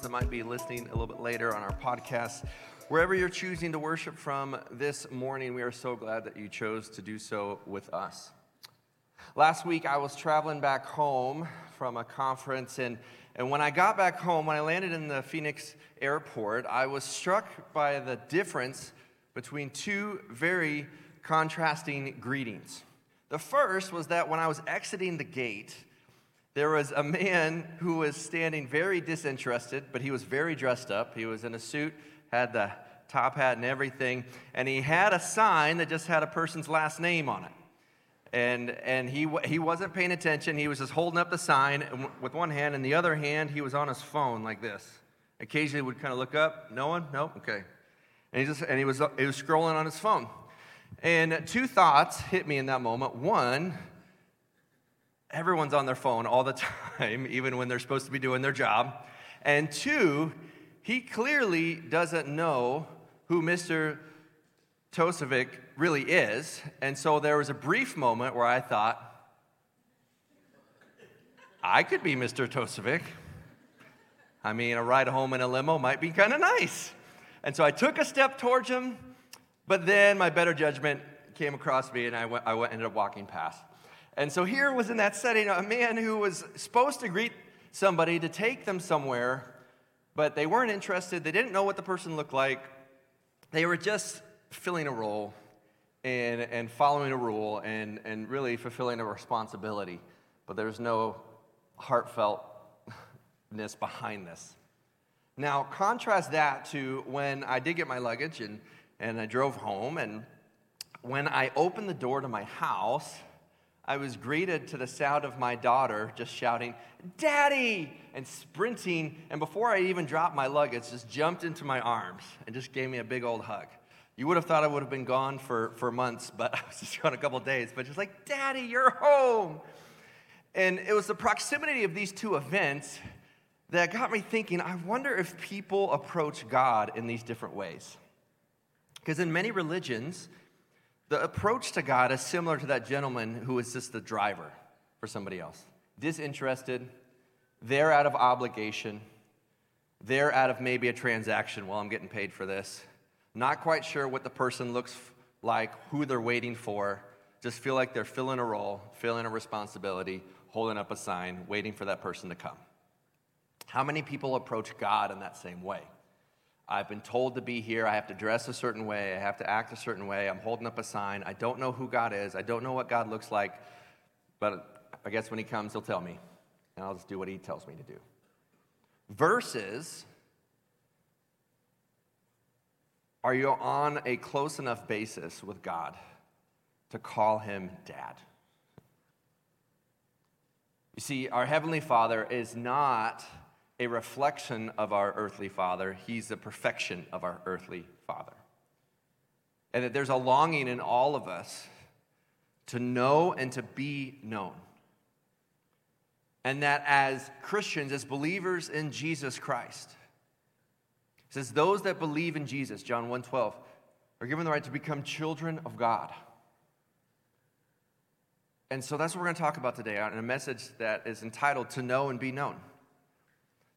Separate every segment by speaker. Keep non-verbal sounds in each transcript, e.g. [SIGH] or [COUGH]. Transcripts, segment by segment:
Speaker 1: those that might be listening a little bit later on our podcast. Wherever you're choosing to worship from this morning, we are so glad that you chose to do so with us. Last week, I was traveling back home from a conference, and, and when I got back home, when I landed in the Phoenix airport, I was struck by the difference between two very contrasting greetings. The first was that when I was exiting the gate, there was a man who was standing very disinterested, but he was very dressed up. He was in a suit, had the top hat and everything, and he had a sign that just had a person's last name on it. And, and he, he wasn't paying attention. He was just holding up the sign with one hand, and the other hand, he was on his phone like this. Occasionally, would kind of look up. No one? Nope. Okay. And he just and he was he was scrolling on his phone. And two thoughts hit me in that moment. One, everyone's on their phone all the [LAUGHS] time, even when they're supposed to be doing their job. And two, he clearly doesn't know who Mr. Tosevic really is. And so there was a brief moment where I thought, I could be Mr. Tosevic. I mean, a ride home in a limo might be kind of nice. And so I took a step towards him, but then my better judgment came across me and I, went, I went, ended up walking past. And so here was in that setting a man who was supposed to greet somebody to take them somewhere, but they weren't interested. They didn't know what the person looked like. They were just filling a role and, and following a rule and, and really fulfilling a responsibility. But there's no heartfeltness behind this. Now, contrast that to when I did get my luggage and, and I drove home, and when I opened the door to my house, I was greeted to the sound of my daughter just shouting, Daddy! and sprinting. And before I even dropped my luggage, just jumped into my arms and just gave me a big old hug. You would have thought I would have been gone for, for months, but [LAUGHS] I was just gone a couple days. But just like, Daddy, you're home. And it was the proximity of these two events that got me thinking I wonder if people approach God in these different ways. Because in many religions, the approach to God is similar to that gentleman who was just the driver for somebody else. Disinterested, they're out of obligation, they're out of maybe a transaction. Well, I'm getting paid for this. Not quite sure what the person looks like, who they're waiting for. Just feel like they're filling a role, filling a responsibility, holding up a sign, waiting for that person to come. How many people approach God in that same way? I've been told to be here. I have to dress a certain way. I have to act a certain way. I'm holding up a sign. I don't know who God is. I don't know what God looks like. But I guess when He comes, He'll tell me. And I'll just do what He tells me to do. Versus, are you on a close enough basis with God to call Him Dad? You see, our Heavenly Father is not a reflection of our earthly father, he's the perfection of our earthly father. And that there's a longing in all of us to know and to be known. And that as Christians, as believers in Jesus Christ, says those that believe in Jesus, John 1:12, are given the right to become children of God. And so that's what we're going to talk about today in a message that is entitled To Know and Be Known.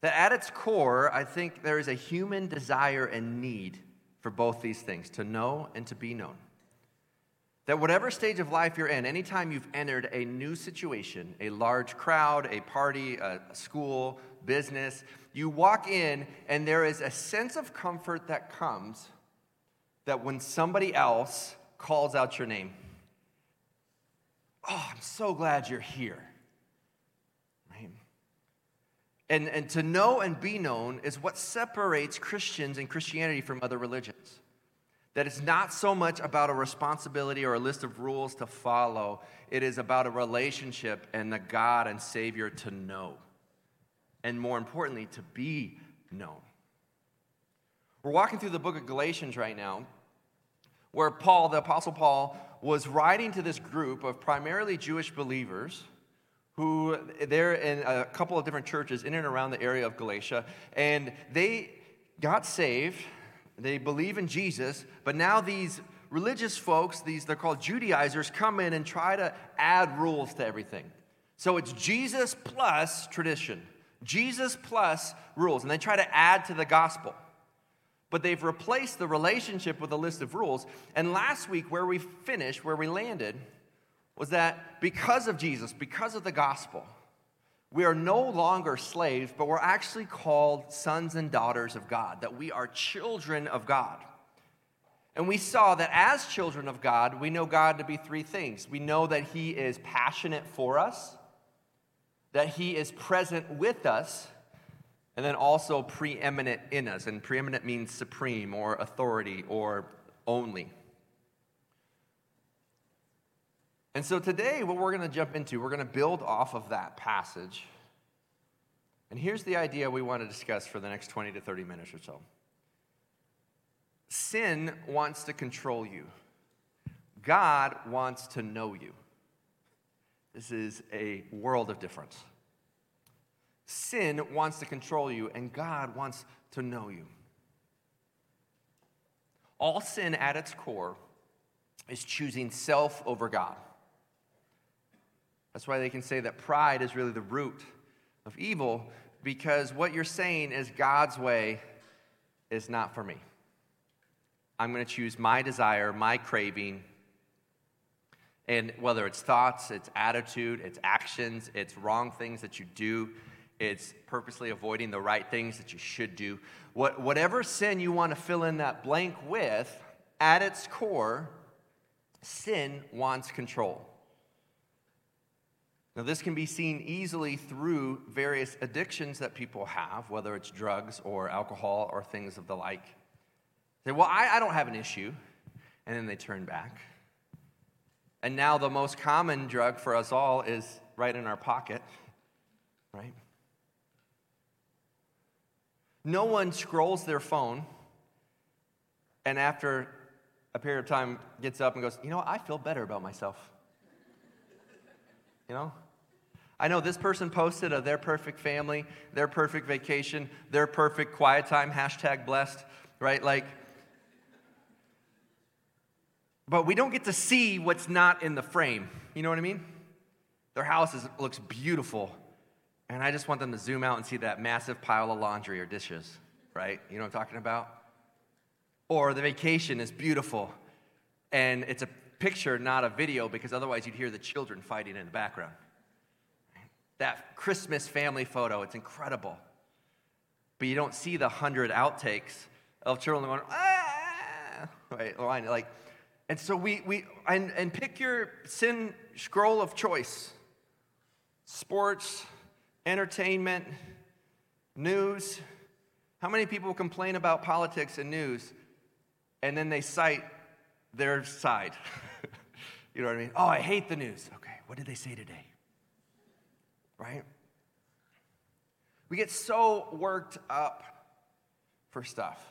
Speaker 1: That at its core, I think there is a human desire and need for both these things to know and to be known. That whatever stage of life you're in, anytime you've entered a new situation, a large crowd, a party, a school, business, you walk in and there is a sense of comfort that comes that when somebody else calls out your name, oh, I'm so glad you're here. And, and to know and be known is what separates Christians and Christianity from other religions. That it's not so much about a responsibility or a list of rules to follow, it is about a relationship and the God and Savior to know. And more importantly, to be known. We're walking through the book of Galatians right now, where Paul, the Apostle Paul, was writing to this group of primarily Jewish believers who they're in a couple of different churches in and around the area of Galatia, and they got saved. They believe in Jesus, but now these religious folks, these they're called Judaizers, come in and try to add rules to everything. So it's Jesus plus tradition, Jesus plus rules, and they try to add to the gospel. But they've replaced the relationship with a list of rules. And last week, where we finished, where we landed, was that because of Jesus, because of the gospel, we are no longer slaves, but we're actually called sons and daughters of God, that we are children of God. And we saw that as children of God, we know God to be three things. We know that He is passionate for us, that He is present with us, and then also preeminent in us. And preeminent means supreme or authority or only. And so today, what we're going to jump into, we're going to build off of that passage. And here's the idea we want to discuss for the next 20 to 30 minutes or so. Sin wants to control you. God wants to know you. This is a world of difference. Sin wants to control you, and God wants to know you. All sin at its core is choosing self over God. That's why they can say that pride is really the root of evil, because what you're saying is God's way is not for me. I'm going to choose my desire, my craving. And whether it's thoughts, it's attitude, it's actions, it's wrong things that you do, it's purposely avoiding the right things that you should do. What, whatever sin you want to fill in that blank with, at its core, sin wants control. Now, this can be seen easily through various addictions that people have, whether it's drugs or alcohol or things of the like. They Say, well, I, I don't have an issue. And then they turn back. And now the most common drug for us all is right in our pocket, right? No one scrolls their phone and after a period of time gets up and goes, You know, I feel better about myself. You know? I know this person posted of their perfect family, their perfect vacation, their perfect quiet time, hashtag blessed, right? Like, but we don't get to see what's not in the frame. You know what I mean? Their house is, looks beautiful, and I just want them to zoom out and see that massive pile of laundry or dishes, right? You know what I'm talking about? Or the vacation is beautiful, and it's a picture, not a video, because otherwise you'd hear the children fighting in the background. That Christmas family photo, it's incredible. But you don't see the hundred outtakes of children going, ah, right? Like, and so we, we and, and pick your sin scroll of choice sports, entertainment, news. How many people complain about politics and news and then they cite their side? [LAUGHS] you know what I mean? Oh, I hate the news. Okay, what did they say today? Right? We get so worked up for stuff.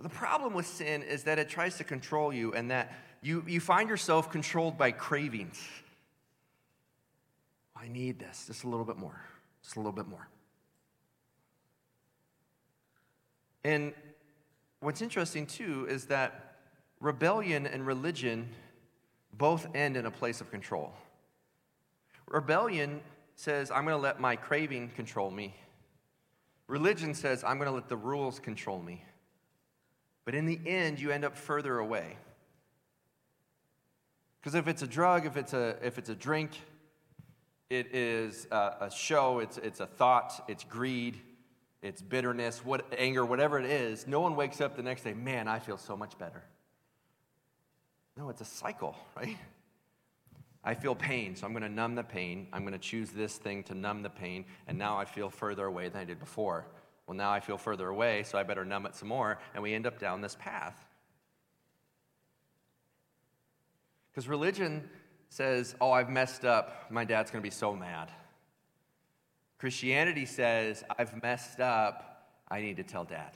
Speaker 1: The problem with sin is that it tries to control you and that you, you find yourself controlled by cravings. I need this, just a little bit more, just a little bit more. And what's interesting too is that rebellion and religion both end in a place of control. Rebellion says, I'm going to let my craving control me. Religion says, I'm going to let the rules control me. But in the end, you end up further away. Because if it's a drug, if it's a, if it's a drink, it is a, a show, it's, it's a thought, it's greed, it's bitterness, what, anger, whatever it is, no one wakes up the next day, man, I feel so much better. No, it's a cycle, right? I feel pain, so I'm going to numb the pain. I'm going to choose this thing to numb the pain, and now I feel further away than I did before. Well, now I feel further away, so I better numb it some more, and we end up down this path. Because religion says, Oh, I've messed up. My dad's going to be so mad. Christianity says, I've messed up. I need to tell dad.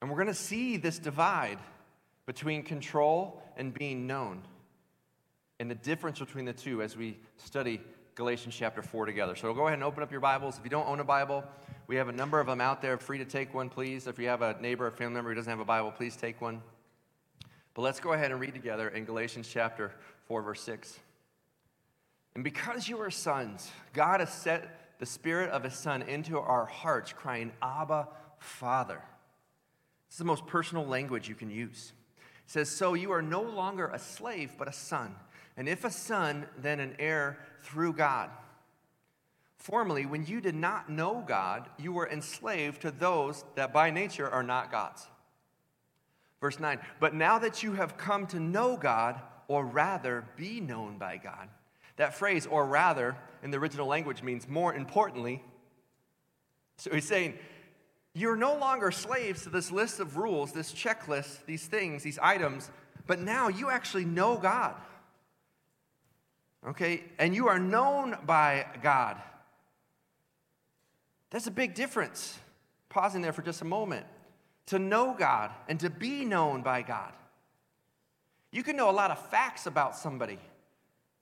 Speaker 1: And we're going to see this divide between control and being known and the difference between the two as we study Galatians chapter 4 together. So go ahead and open up your Bibles. If you don't own a Bible, we have a number of them out there. Free to take one, please. If you have a neighbor or family member who doesn't have a Bible, please take one. But let's go ahead and read together in Galatians chapter 4, verse 6. And because you are sons, God has set the Spirit of His Son into our hearts, crying, Abba, Father. This is the most personal language you can use. Says, So you are no longer a slave, but a son. And if a son, then an heir through God. Formerly, when you did not know God, you were enslaved to those that by nature are not God's. Verse 9, but now that you have come to know God, or rather be known by God. That phrase, or rather, in the original language means more importantly. So he's saying, you're no longer slaves to this list of rules, this checklist, these things, these items, but now you actually know God. Okay? And you are known by God. That's a big difference. Pausing there for just a moment. To know God and to be known by God. You can know a lot of facts about somebody,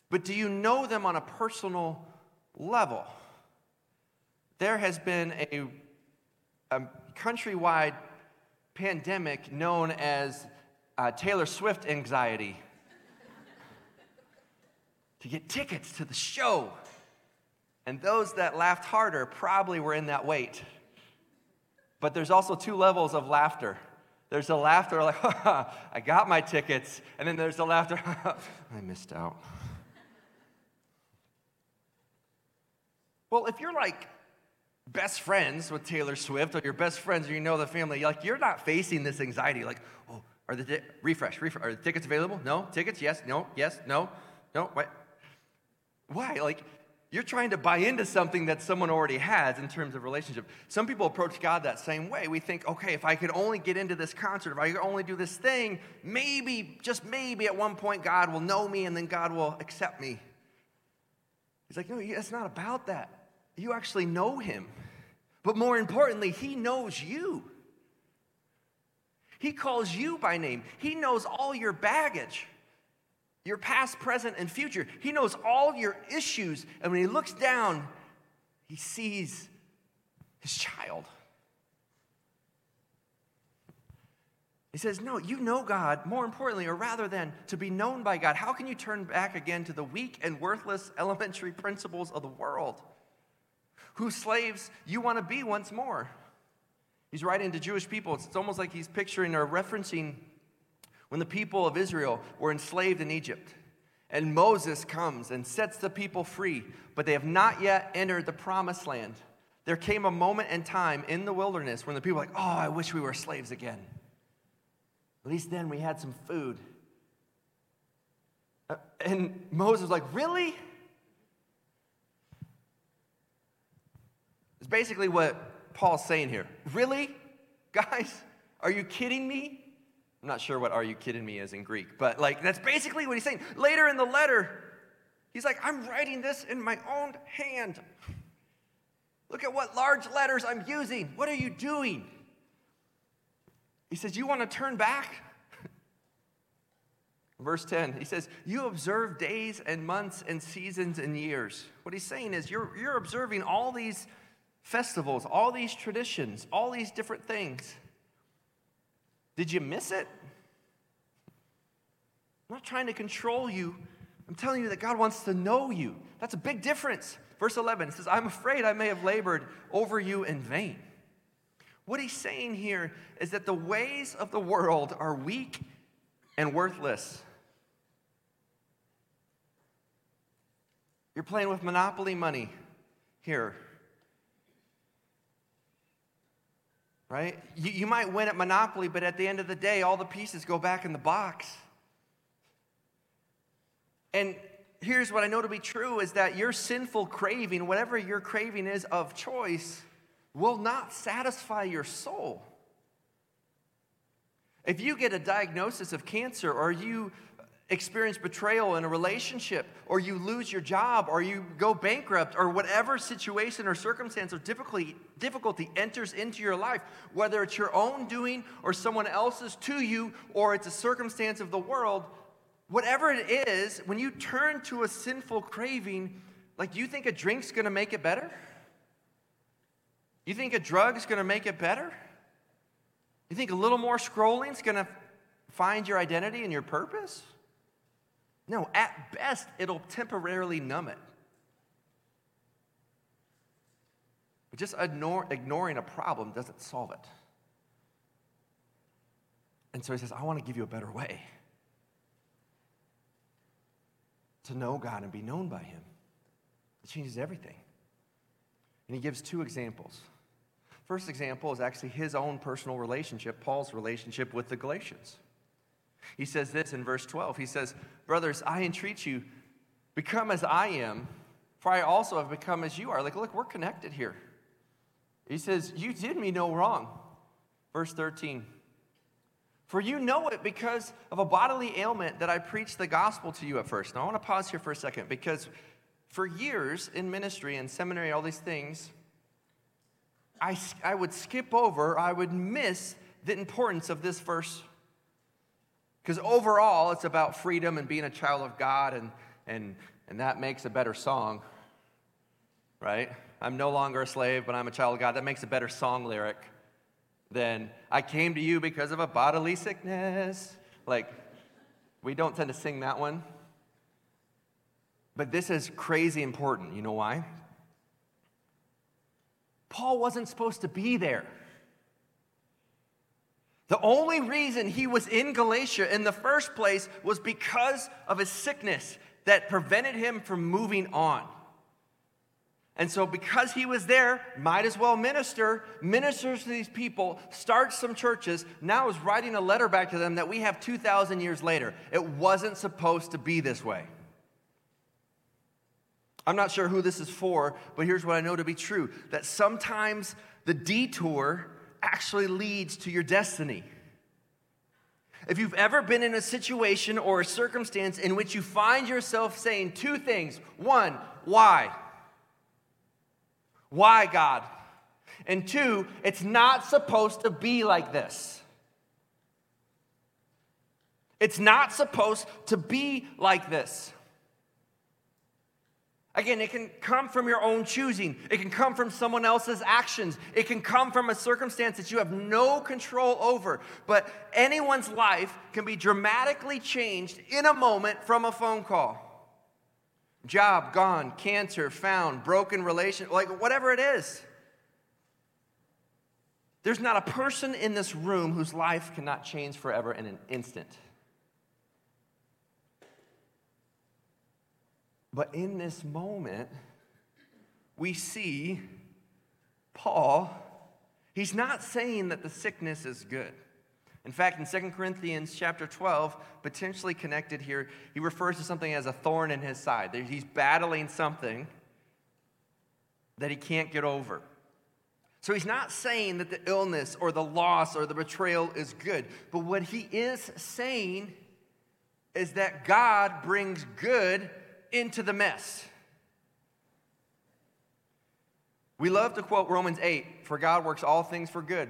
Speaker 1: but do you know them on a personal level? There has been a, a countrywide pandemic known as uh, Taylor Swift anxiety to get tickets to the show. And those that laughed harder probably were in that wait. But there's also two levels of laughter. There's a laughter like, [LAUGHS] I got my tickets. And then there's the laughter, [LAUGHS] I missed out. Well, if you're like best friends with Taylor Swift or your best friends or you know the family, like you're not facing this anxiety like, oh, are the di- refresh, refresh, are the tickets available? No, tickets, yes, no, yes, no, no, what? Why? Like you're trying to buy into something that someone already has in terms of relationship. Some people approach God that same way. We think, okay, if I could only get into this concert, if I could only do this thing, maybe, just maybe at one point God will know me and then God will accept me. He's like, no, it's not about that. You actually know Him. But more importantly, He knows you. He calls you by name, He knows all your baggage your past, present, and future. He knows all your issues. And when he looks down, he sees his child. He says, No, you know God more importantly, or rather than to be known by God. How can you turn back again to the weak and worthless elementary principles of the world? Whose slaves you want to be once more? He's writing to Jewish people. It's almost like he's picturing or referencing when the people of Israel were enslaved in Egypt. And Moses comes and sets the people free, but they have not yet entered the promised land. There came a moment in time in the wilderness when the people were like, Oh, I wish we were slaves again. At least then we had some food. Uh, and Moses was like, Really? It's basically what Paul's saying here. Really? [LAUGHS] Guys, are you kidding me? I'm not sure what are you kidding me is in Greek, but like that's basically what he's saying. Later in the letter, he's like, I'm writing this in my own hand. Look at what large letters I'm using. What are you doing? He says, You want to turn back? [LAUGHS] Verse 10, he says, You observe days and months and seasons and years. What he's saying is, You're, you're observing all these festivals, all these traditions, all these different things. Did you miss it? I'm not trying to control you. I'm telling you that God wants to know you. That's a big difference. Verse 11 says, I'm afraid I may have labored over you in vain. What he's saying here is that the ways of the world are weak and worthless. You're playing with monopoly money here. Right? You, you might win at Monopoly, but at the end of the day, all the pieces go back in the box. And here's what I know to be true is that your sinful craving, whatever your craving is of choice, will not satisfy your soul. If you get a diagnosis of cancer or you experience betrayal in a relationship, or you lose your job, or you go bankrupt, or whatever situation or circumstance or difficulty, difficulty enters into your life, whether it's your own doing or someone else's to you, or it's a circumstance of the world, whatever it is, when you turn to a sinful craving, like, do you think a drink's gonna make it better? You think a drug's gonna make it better? You think a little more scrolling's gonna find your identity and your purpose? No, at best, it'll temporarily numb it. But just ignore, ignoring a problem doesn't solve it. And so he says, I want to give you a better way to know God and be known by him. It changes everything. And he gives two examples. First example is actually his own personal relationship, Paul's relationship with the Galatians. He says this in verse 12. He says, Brothers, I entreat you, become as I am, for I also have become as you are. Like, look, we're connected here. He says, You did me no wrong. Verse 13. For you know it because of a bodily ailment that I preached the gospel to you at first. Now, I want to pause here for a second because for years in ministry and seminary, all these things, I, I would skip over, I would miss the importance of this verse. Because overall, it's about freedom and being a child of God, and, and, and that makes a better song, right? I'm no longer a slave, but I'm a child of God. That makes a better song lyric than I came to you because of a bodily sickness. Like, we don't tend to sing that one. But this is crazy important. You know why? Paul wasn't supposed to be there. The only reason he was in Galatia in the first place was because of his sickness that prevented him from moving on. And so, because he was there, might as well minister, ministers to these people, starts some churches, now is writing a letter back to them that we have 2,000 years later. It wasn't supposed to be this way. I'm not sure who this is for, but here's what I know to be true that sometimes the detour actually leads to your destiny. If you've ever been in a situation or a circumstance in which you find yourself saying two things one, why? Why, God? And two, it's not supposed to be like this. It's not supposed to be like this. Again, it can come from your own choosing. It can come from someone else's actions. It can come from a circumstance that you have no control over. But anyone's life can be dramatically changed in a moment from a phone call. Job gone, cancer found, broken relation, like whatever it is. There's not a person in this room whose life cannot change forever in an instant. But in this moment, we see Paul, he's not saying that the sickness is good. In fact, in 2 Corinthians chapter 12, potentially connected here, he refers to something as a thorn in his side. He's battling something that he can't get over. So he's not saying that the illness or the loss or the betrayal is good, but what he is saying is that God brings good into the mess. We love to quote Romans 8 for God works all things for good.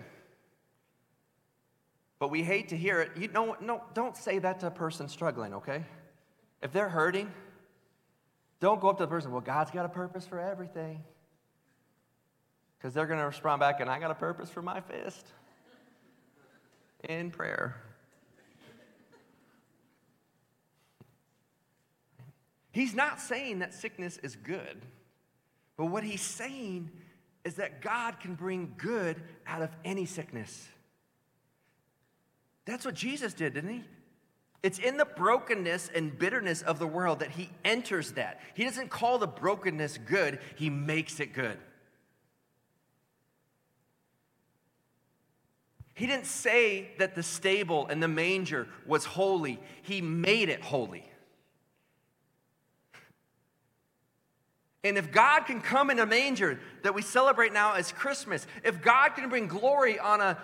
Speaker 1: But we hate to hear it. You know, no, don't say that to a person struggling, okay? If they're hurting, don't go up to the person, well, God's got a purpose for everything. Because they're going to respond back, and I got a purpose for my fist in prayer. He's not saying that sickness is good, but what he's saying is that God can bring good out of any sickness. That's what Jesus did, didn't he? It's in the brokenness and bitterness of the world that he enters that. He doesn't call the brokenness good, he makes it good. He didn't say that the stable and the manger was holy, he made it holy. And if God can come in a manger that we celebrate now as Christmas, if God can bring glory on a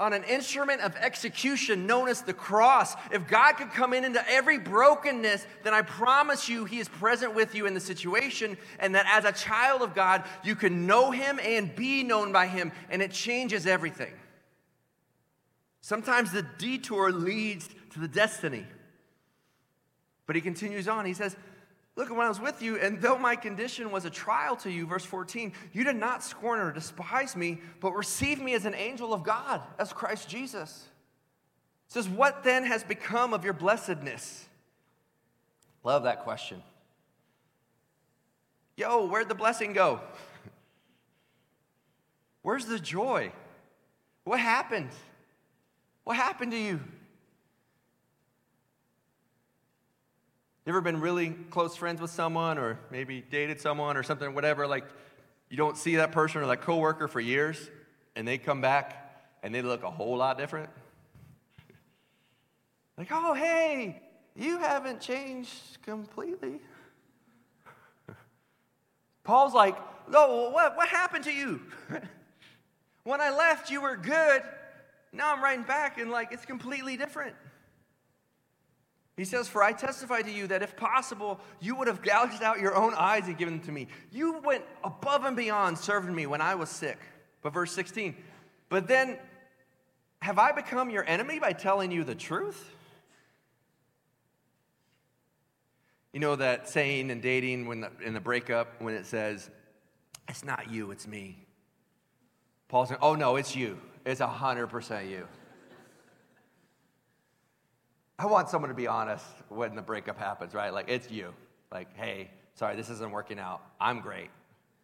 Speaker 1: on an instrument of execution known as the cross, if God could come in into every brokenness, then I promise you He is present with you in the situation, and that as a child of God, you can know Him and be known by Him, and it changes everything. Sometimes the detour leads to the destiny. But He continues on. He says, Look, at when I was with you, and though my condition was a trial to you, verse 14, you did not scorn or despise me, but received me as an angel of God, as Christ Jesus. It says, What then has become of your blessedness? Love that question. Yo, where'd the blessing go? [LAUGHS] Where's the joy? What happened? What happened to you? You ever been really close friends with someone or maybe dated someone or something, whatever, like you don't see that person or that coworker for years and they come back and they look a whole lot different? [LAUGHS] Like, oh, hey, you haven't changed completely. [LAUGHS] Paul's like, no, what, what happened to you? [LAUGHS] when I left, you were good. Now I'm writing back and like it's completely different. He says, For I testify to you that if possible, you would have gouged out your own eyes and given them to me. You went above and beyond serving me when I was sick. But verse 16, but then have I become your enemy by telling you the truth? You know that saying in dating when the, in the breakup when it says, It's not you, it's me. Paul's saying, Oh no, it's you. It's 100% you. I want someone to be honest when the breakup happens, right? Like, it's you. Like, hey, sorry, this isn't working out. I'm great,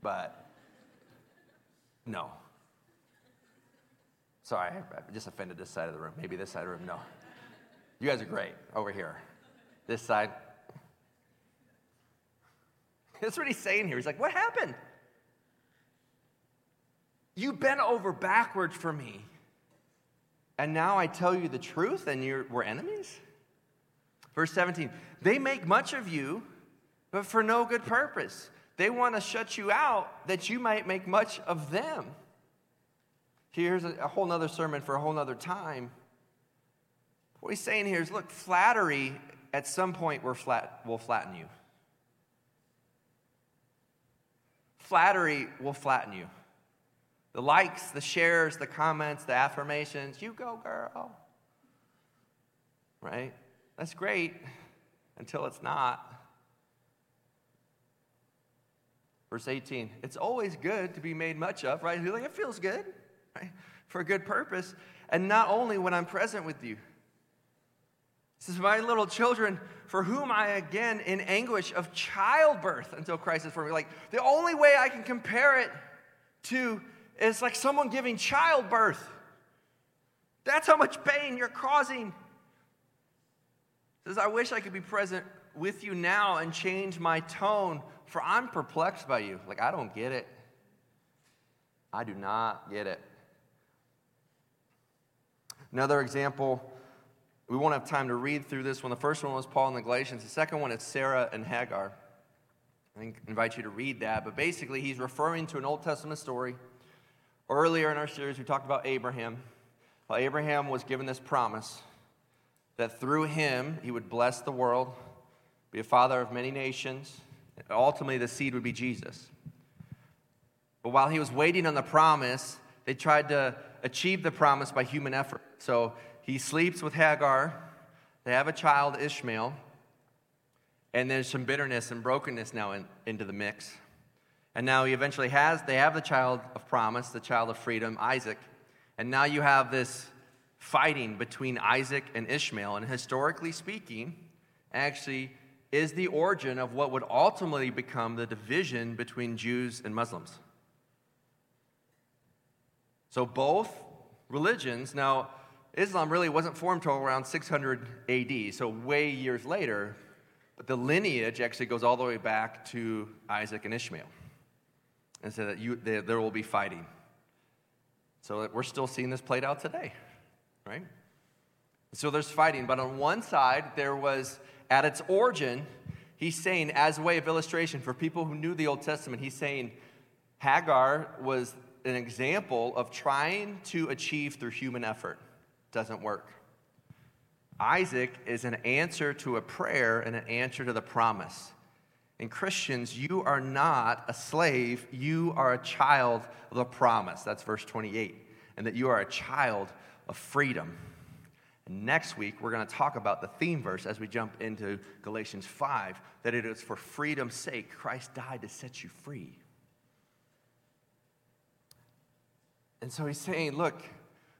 Speaker 1: but no. Sorry, I just offended this side of the room. Maybe this side of the room. No. You guys are great over here. This side. [LAUGHS] That's what he's saying here. He's like, what happened? You bent over backwards for me. And now I tell you the truth and you're, we're enemies? Verse 17, they make much of you, but for no good purpose. They want to shut you out that you might make much of them. Here's a, a whole nother sermon for a whole nother time. What he's saying here is look, flattery at some point will, flat, will flatten you. Flattery will flatten you. The likes, the shares, the comments, the affirmations, you go, girl. Right? That's great until it's not. Verse 18, it's always good to be made much of, right? Like, it feels good, right? For a good purpose. And not only when I'm present with you. This is my little children, for whom I again in anguish of childbirth until Christ is for me. Like the only way I can compare it to is like someone giving childbirth. That's how much pain you're causing says, I wish I could be present with you now and change my tone, for I'm perplexed by you. Like, I don't get it. I do not get it. Another example, we won't have time to read through this one. The first one was Paul in the Galatians, the second one is Sarah and Hagar. I invite you to read that. But basically, he's referring to an Old Testament story. Earlier in our series, we talked about Abraham. Well, Abraham was given this promise that through him he would bless the world, be a father of many nations. Ultimately, the seed would be Jesus. But while he was waiting on the promise, they tried to achieve the promise by human effort. So he sleeps with Hagar, they have a child, Ishmael, and there's some bitterness and brokenness now in, into the mix. And now he eventually has, they have the child of promise, the child of freedom, Isaac. And now you have this fighting between Isaac and Ishmael, and historically speaking, actually is the origin of what would ultimately become the division between Jews and Muslims. So both religions, now, Islam really wasn't formed until around 600 AD, so way years later, but the lineage actually goes all the way back to Isaac and Ishmael. And so that you, there, there will be fighting. So we're still seeing this played out today right? So there's fighting, but on one side, there was at its origin, he's saying, as a way of illustration for people who knew the Old Testament, he's saying Hagar was an example of trying to achieve through human effort. Doesn't work. Isaac is an answer to a prayer and an answer to the promise. In Christians, you are not a slave, you are a child of the promise. That's verse 28. And that you are a child of freedom. And next week, we're going to talk about the theme verse as we jump into Galatians 5 that it is for freedom's sake Christ died to set you free. And so he's saying, look,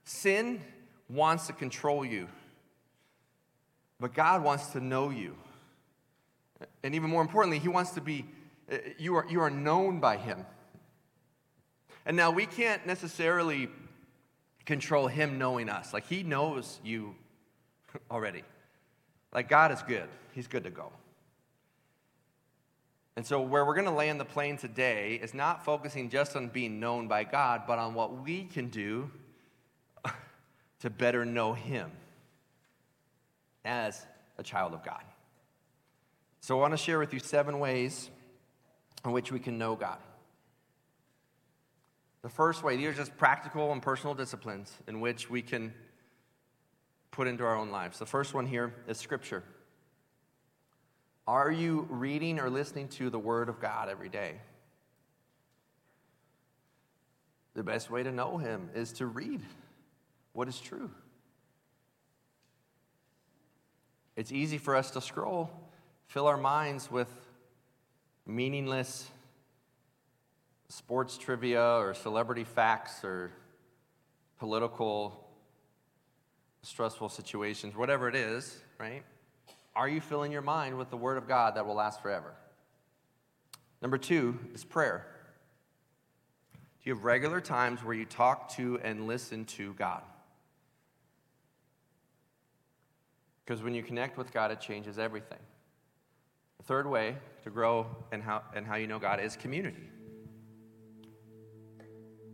Speaker 1: sin wants to control you, but God wants to know you. And even more importantly, He wants to be, you are, you are known by Him. And now we can't necessarily control Him knowing us. Like He knows you [LAUGHS] already. Like God is good, He's good to go. And so, where we're going to land the plane today is not focusing just on being known by God, but on what we can do [LAUGHS] to better know Him as a child of God. So, I want to share with you seven ways in which we can know God. The first way, these are just practical and personal disciplines in which we can put into our own lives. The first one here is Scripture. Are you reading or listening to the Word of God every day? The best way to know Him is to read what is true. It's easy for us to scroll, fill our minds with meaningless sports trivia or celebrity facts or political stressful situations, whatever it is, right? Are you filling your mind with the Word of God that will last forever? Number two is prayer. Do you have regular times where you talk to and listen to God? Because when you connect with God, it changes everything. The third way to grow and how, and how you know God is community.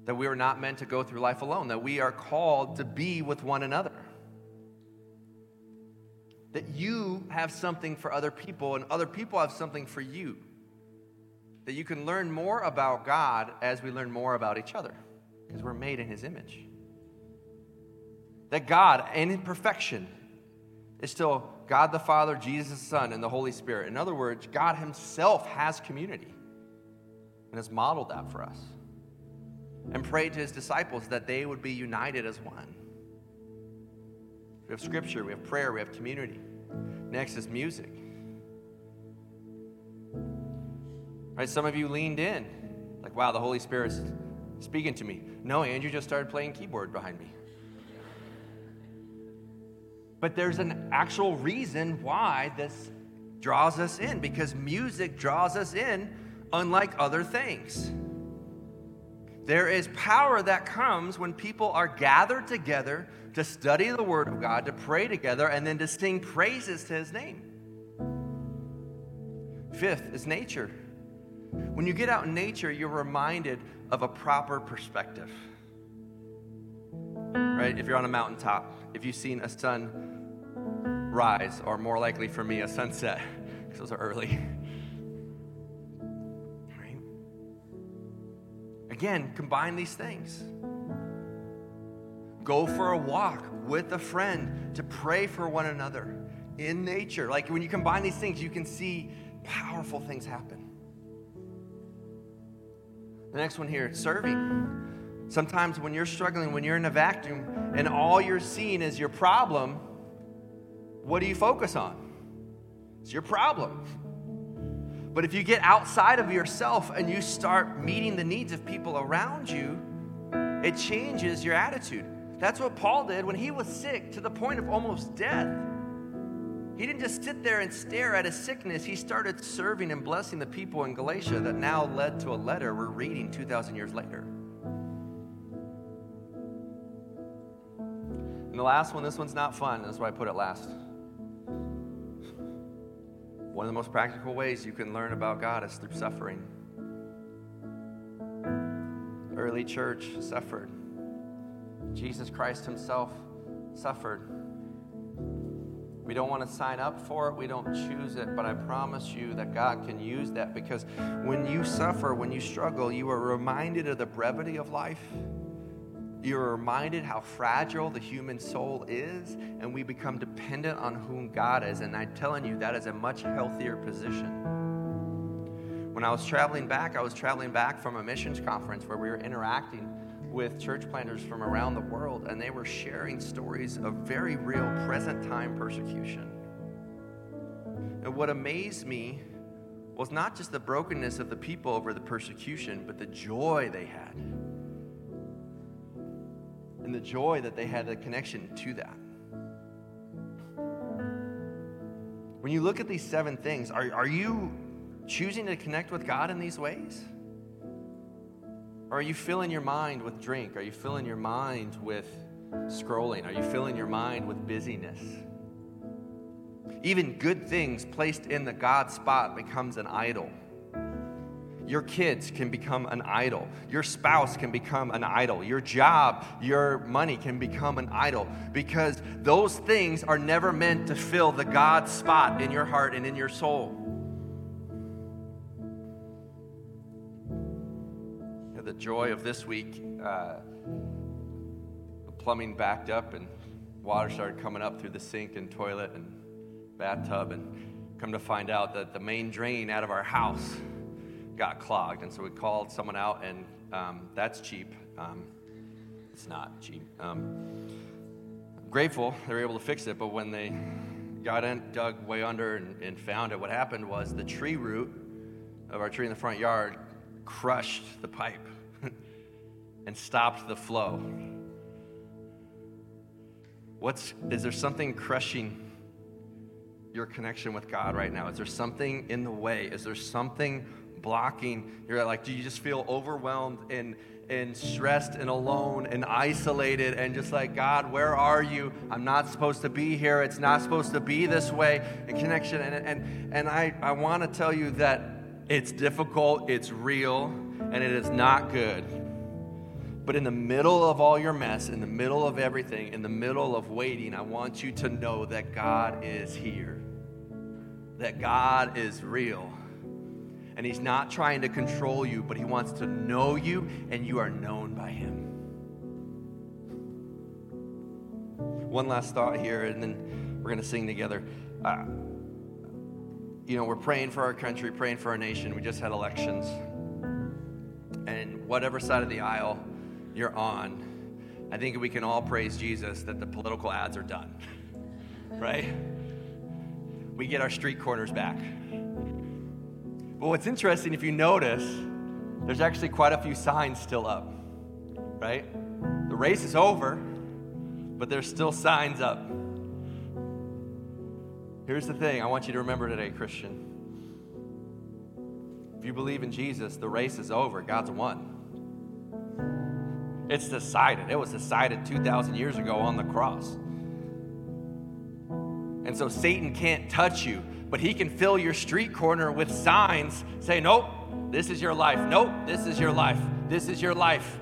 Speaker 1: That we are not meant to go through life alone, that we are called to be with one another that you have something for other people and other people have something for you. That you can learn more about God as we learn more about each other because we're made in His image. That God, in perfection, is still God the Father, Jesus the Son, and the Holy Spirit. In other words, God Himself has community and has modeled that for us and prayed to His disciples that they would be united as one. We have scripture, we have prayer, we have community. Next is music. Right? Some of you leaned in, like, wow, the Holy Spirit's speaking to me. No, Andrew just started playing keyboard behind me. But there's an actual reason why this draws us in, because music draws us in unlike other things. There is power that comes when people are gathered together to study the Word of God, to pray together, and then to sing praises to His name. Fifth is nature. When you get out in nature, you're reminded of a proper perspective. Right? If you're on a mountaintop, if you've seen a sun rise, or more likely for me, a sunset, because those are early. Again, combine these things. Go for a walk with a friend to pray for one another in nature. Like when you combine these things, you can see powerful things happen. The next one here, serving. Sometimes when you're struggling, when you're in a vacuum, and all you're seeing is your problem, what do you focus on? It's your problem. But if you get outside of yourself and you start meeting the needs of people around you, it changes your attitude. That's what Paul did when he was sick to the point of almost death. He didn't just sit there and stare at his sickness. He started serving and blessing the people in Galatia that now led to a letter we're reading 2,000 years later. And the last one, this one's not fun. That's why I put it last. One of the most practical ways you can learn about God is through suffering. Early church suffered. Jesus Christ Himself suffered. We don't want to sign up for it, we don't choose it, but I promise you that God can use that because when you suffer, when you struggle, you are reminded of the brevity of life you're reminded how fragile the human soul is, and we become dependent on whom God is. And I'm telling you, that is a much healthier position. When I was traveling back, I was traveling back from a missions conference where we were interacting with church planters from around the world, and they were sharing stories of very real present time persecution. And what amazed me was not just the brokenness of the people over the persecution, but the joy they had and the joy that they had, the connection to that. When you look at these seven things, are, are you choosing to connect with God in these ways? Or are you filling your mind with drink? Are you filling your mind with scrolling? Are you filling your mind with busyness? Even good things placed in the God spot becomes an idol. Your kids can become an idol. Your spouse can become an idol. Your job, your money can become an idol because those things are never meant to fill the God spot in your heart and in your soul. The joy of this week, uh, the plumbing backed up and water started coming up through the sink and toilet and bathtub, and come to find out that the main drain out of our house got clogged. And so we called someone out, and um, that's cheap. Um, it's not cheap. Um, grateful they were able to fix it, but when they got in, dug way under, and, and found it, what happened was the tree root of our tree in the front yard crushed the pipe [LAUGHS] and stopped the flow. What's, is there something crushing your connection with God right now? Is there something in the way? Is there something blocking. You're like, do you just feel overwhelmed and and stressed and alone and isolated and just like, God, where are you? I'm not supposed to be here. It's not supposed to be this way in connection. And, and, and I, I want to tell you that it's difficult, it's real, and it is not good. But in the middle of all your mess, in the middle of everything, in the middle of waiting, I want you to know that God is here, that God is real and He's not trying to control you, but He wants to know you, and you are known by Him. One last thought here, and then we're going to sing together. Uh, you know, we're praying for our country, praying for our nation. We just had elections. And whatever side of the aisle you're on, I think we can all praise Jesus that the political ads are done, [LAUGHS] right? We get our street corners back. But what's interesting, if you notice, there's actually quite a few signs still up, right? The race is over, but there's still signs up. Here's the thing I want you to remember today, Christian. If you believe in Jesus, the race is over. God's won. It's decided. It was decided 2,000 years ago on the cross. And so Satan can't touch you but he can fill your street corner with signs saying, Nope, this is your life. Nope, this is your life. This is your life.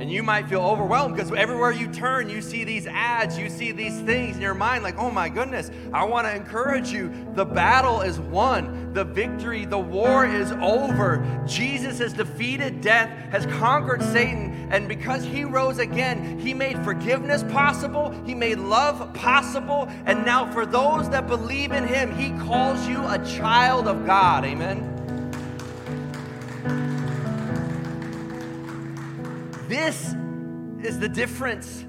Speaker 1: And you might feel overwhelmed because everywhere you turn, you see these ads, you see these things in your mind, like, oh my goodness, I want to encourage you. The battle is won, the victory, the war is over. Jesus has defeated death, has conquered Satan, and because he rose again, he made forgiveness possible, he made love possible, and now for those that believe in him, he calls you a child of God. Amen. This is the difference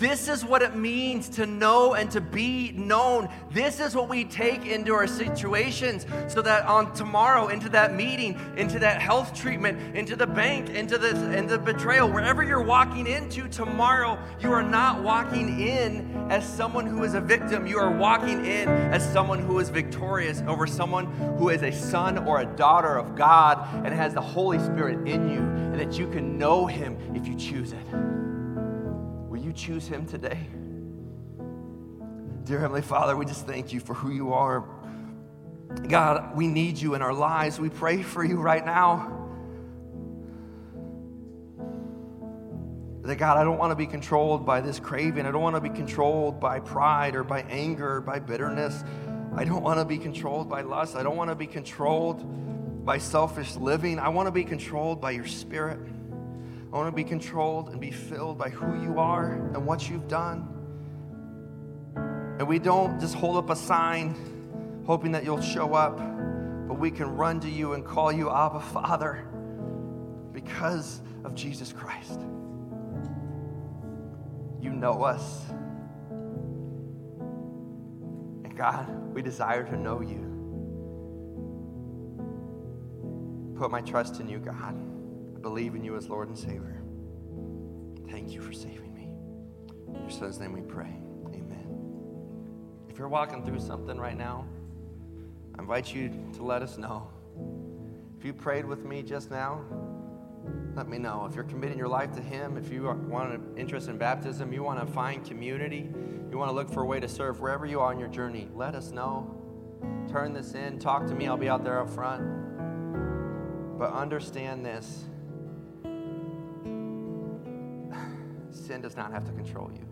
Speaker 1: this is what it means to know and to be known. This is what we take into our situations so that on tomorrow, into that meeting, into that health treatment, into the bank, into the, into the betrayal, wherever you're walking into tomorrow, you are not walking in as someone who is a victim. You are walking in as someone who is victorious over someone who is a son or a daughter of God and has the Holy Spirit in you, and that you can know Him if you choose it choose Him today? Dear Heavenly Father, we just thank you for who you are. God, we need you in our lives. We pray for you right now. That God, I don't want to be controlled by this craving. I don't want to be controlled by pride or by anger or by bitterness. I don't want to be controlled by lust. I don't want to be controlled by selfish living. I want to be controlled by your spirit. I want to be controlled and be filled by who you are and what you've done. And we don't just hold up a sign hoping that you'll show up, but we can run to you and call you Abba Father because of Jesus Christ. You know us. And God, we desire to know you. Put my trust in you, God believe in you as Lord and Savior. Thank you for saving me. In your son's name we pray. Amen. If you're walking through something right now, I invite you to let us know. If you prayed with me just now, let me know. If you're committing your life to Him, if you want an interest in baptism, you want to find community, you want to look for a way to serve wherever you are on your journey, let us know. Turn this in, talk to me, I'll be out there up front. But understand this sin does not have to control you.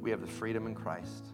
Speaker 1: We have the freedom in Christ.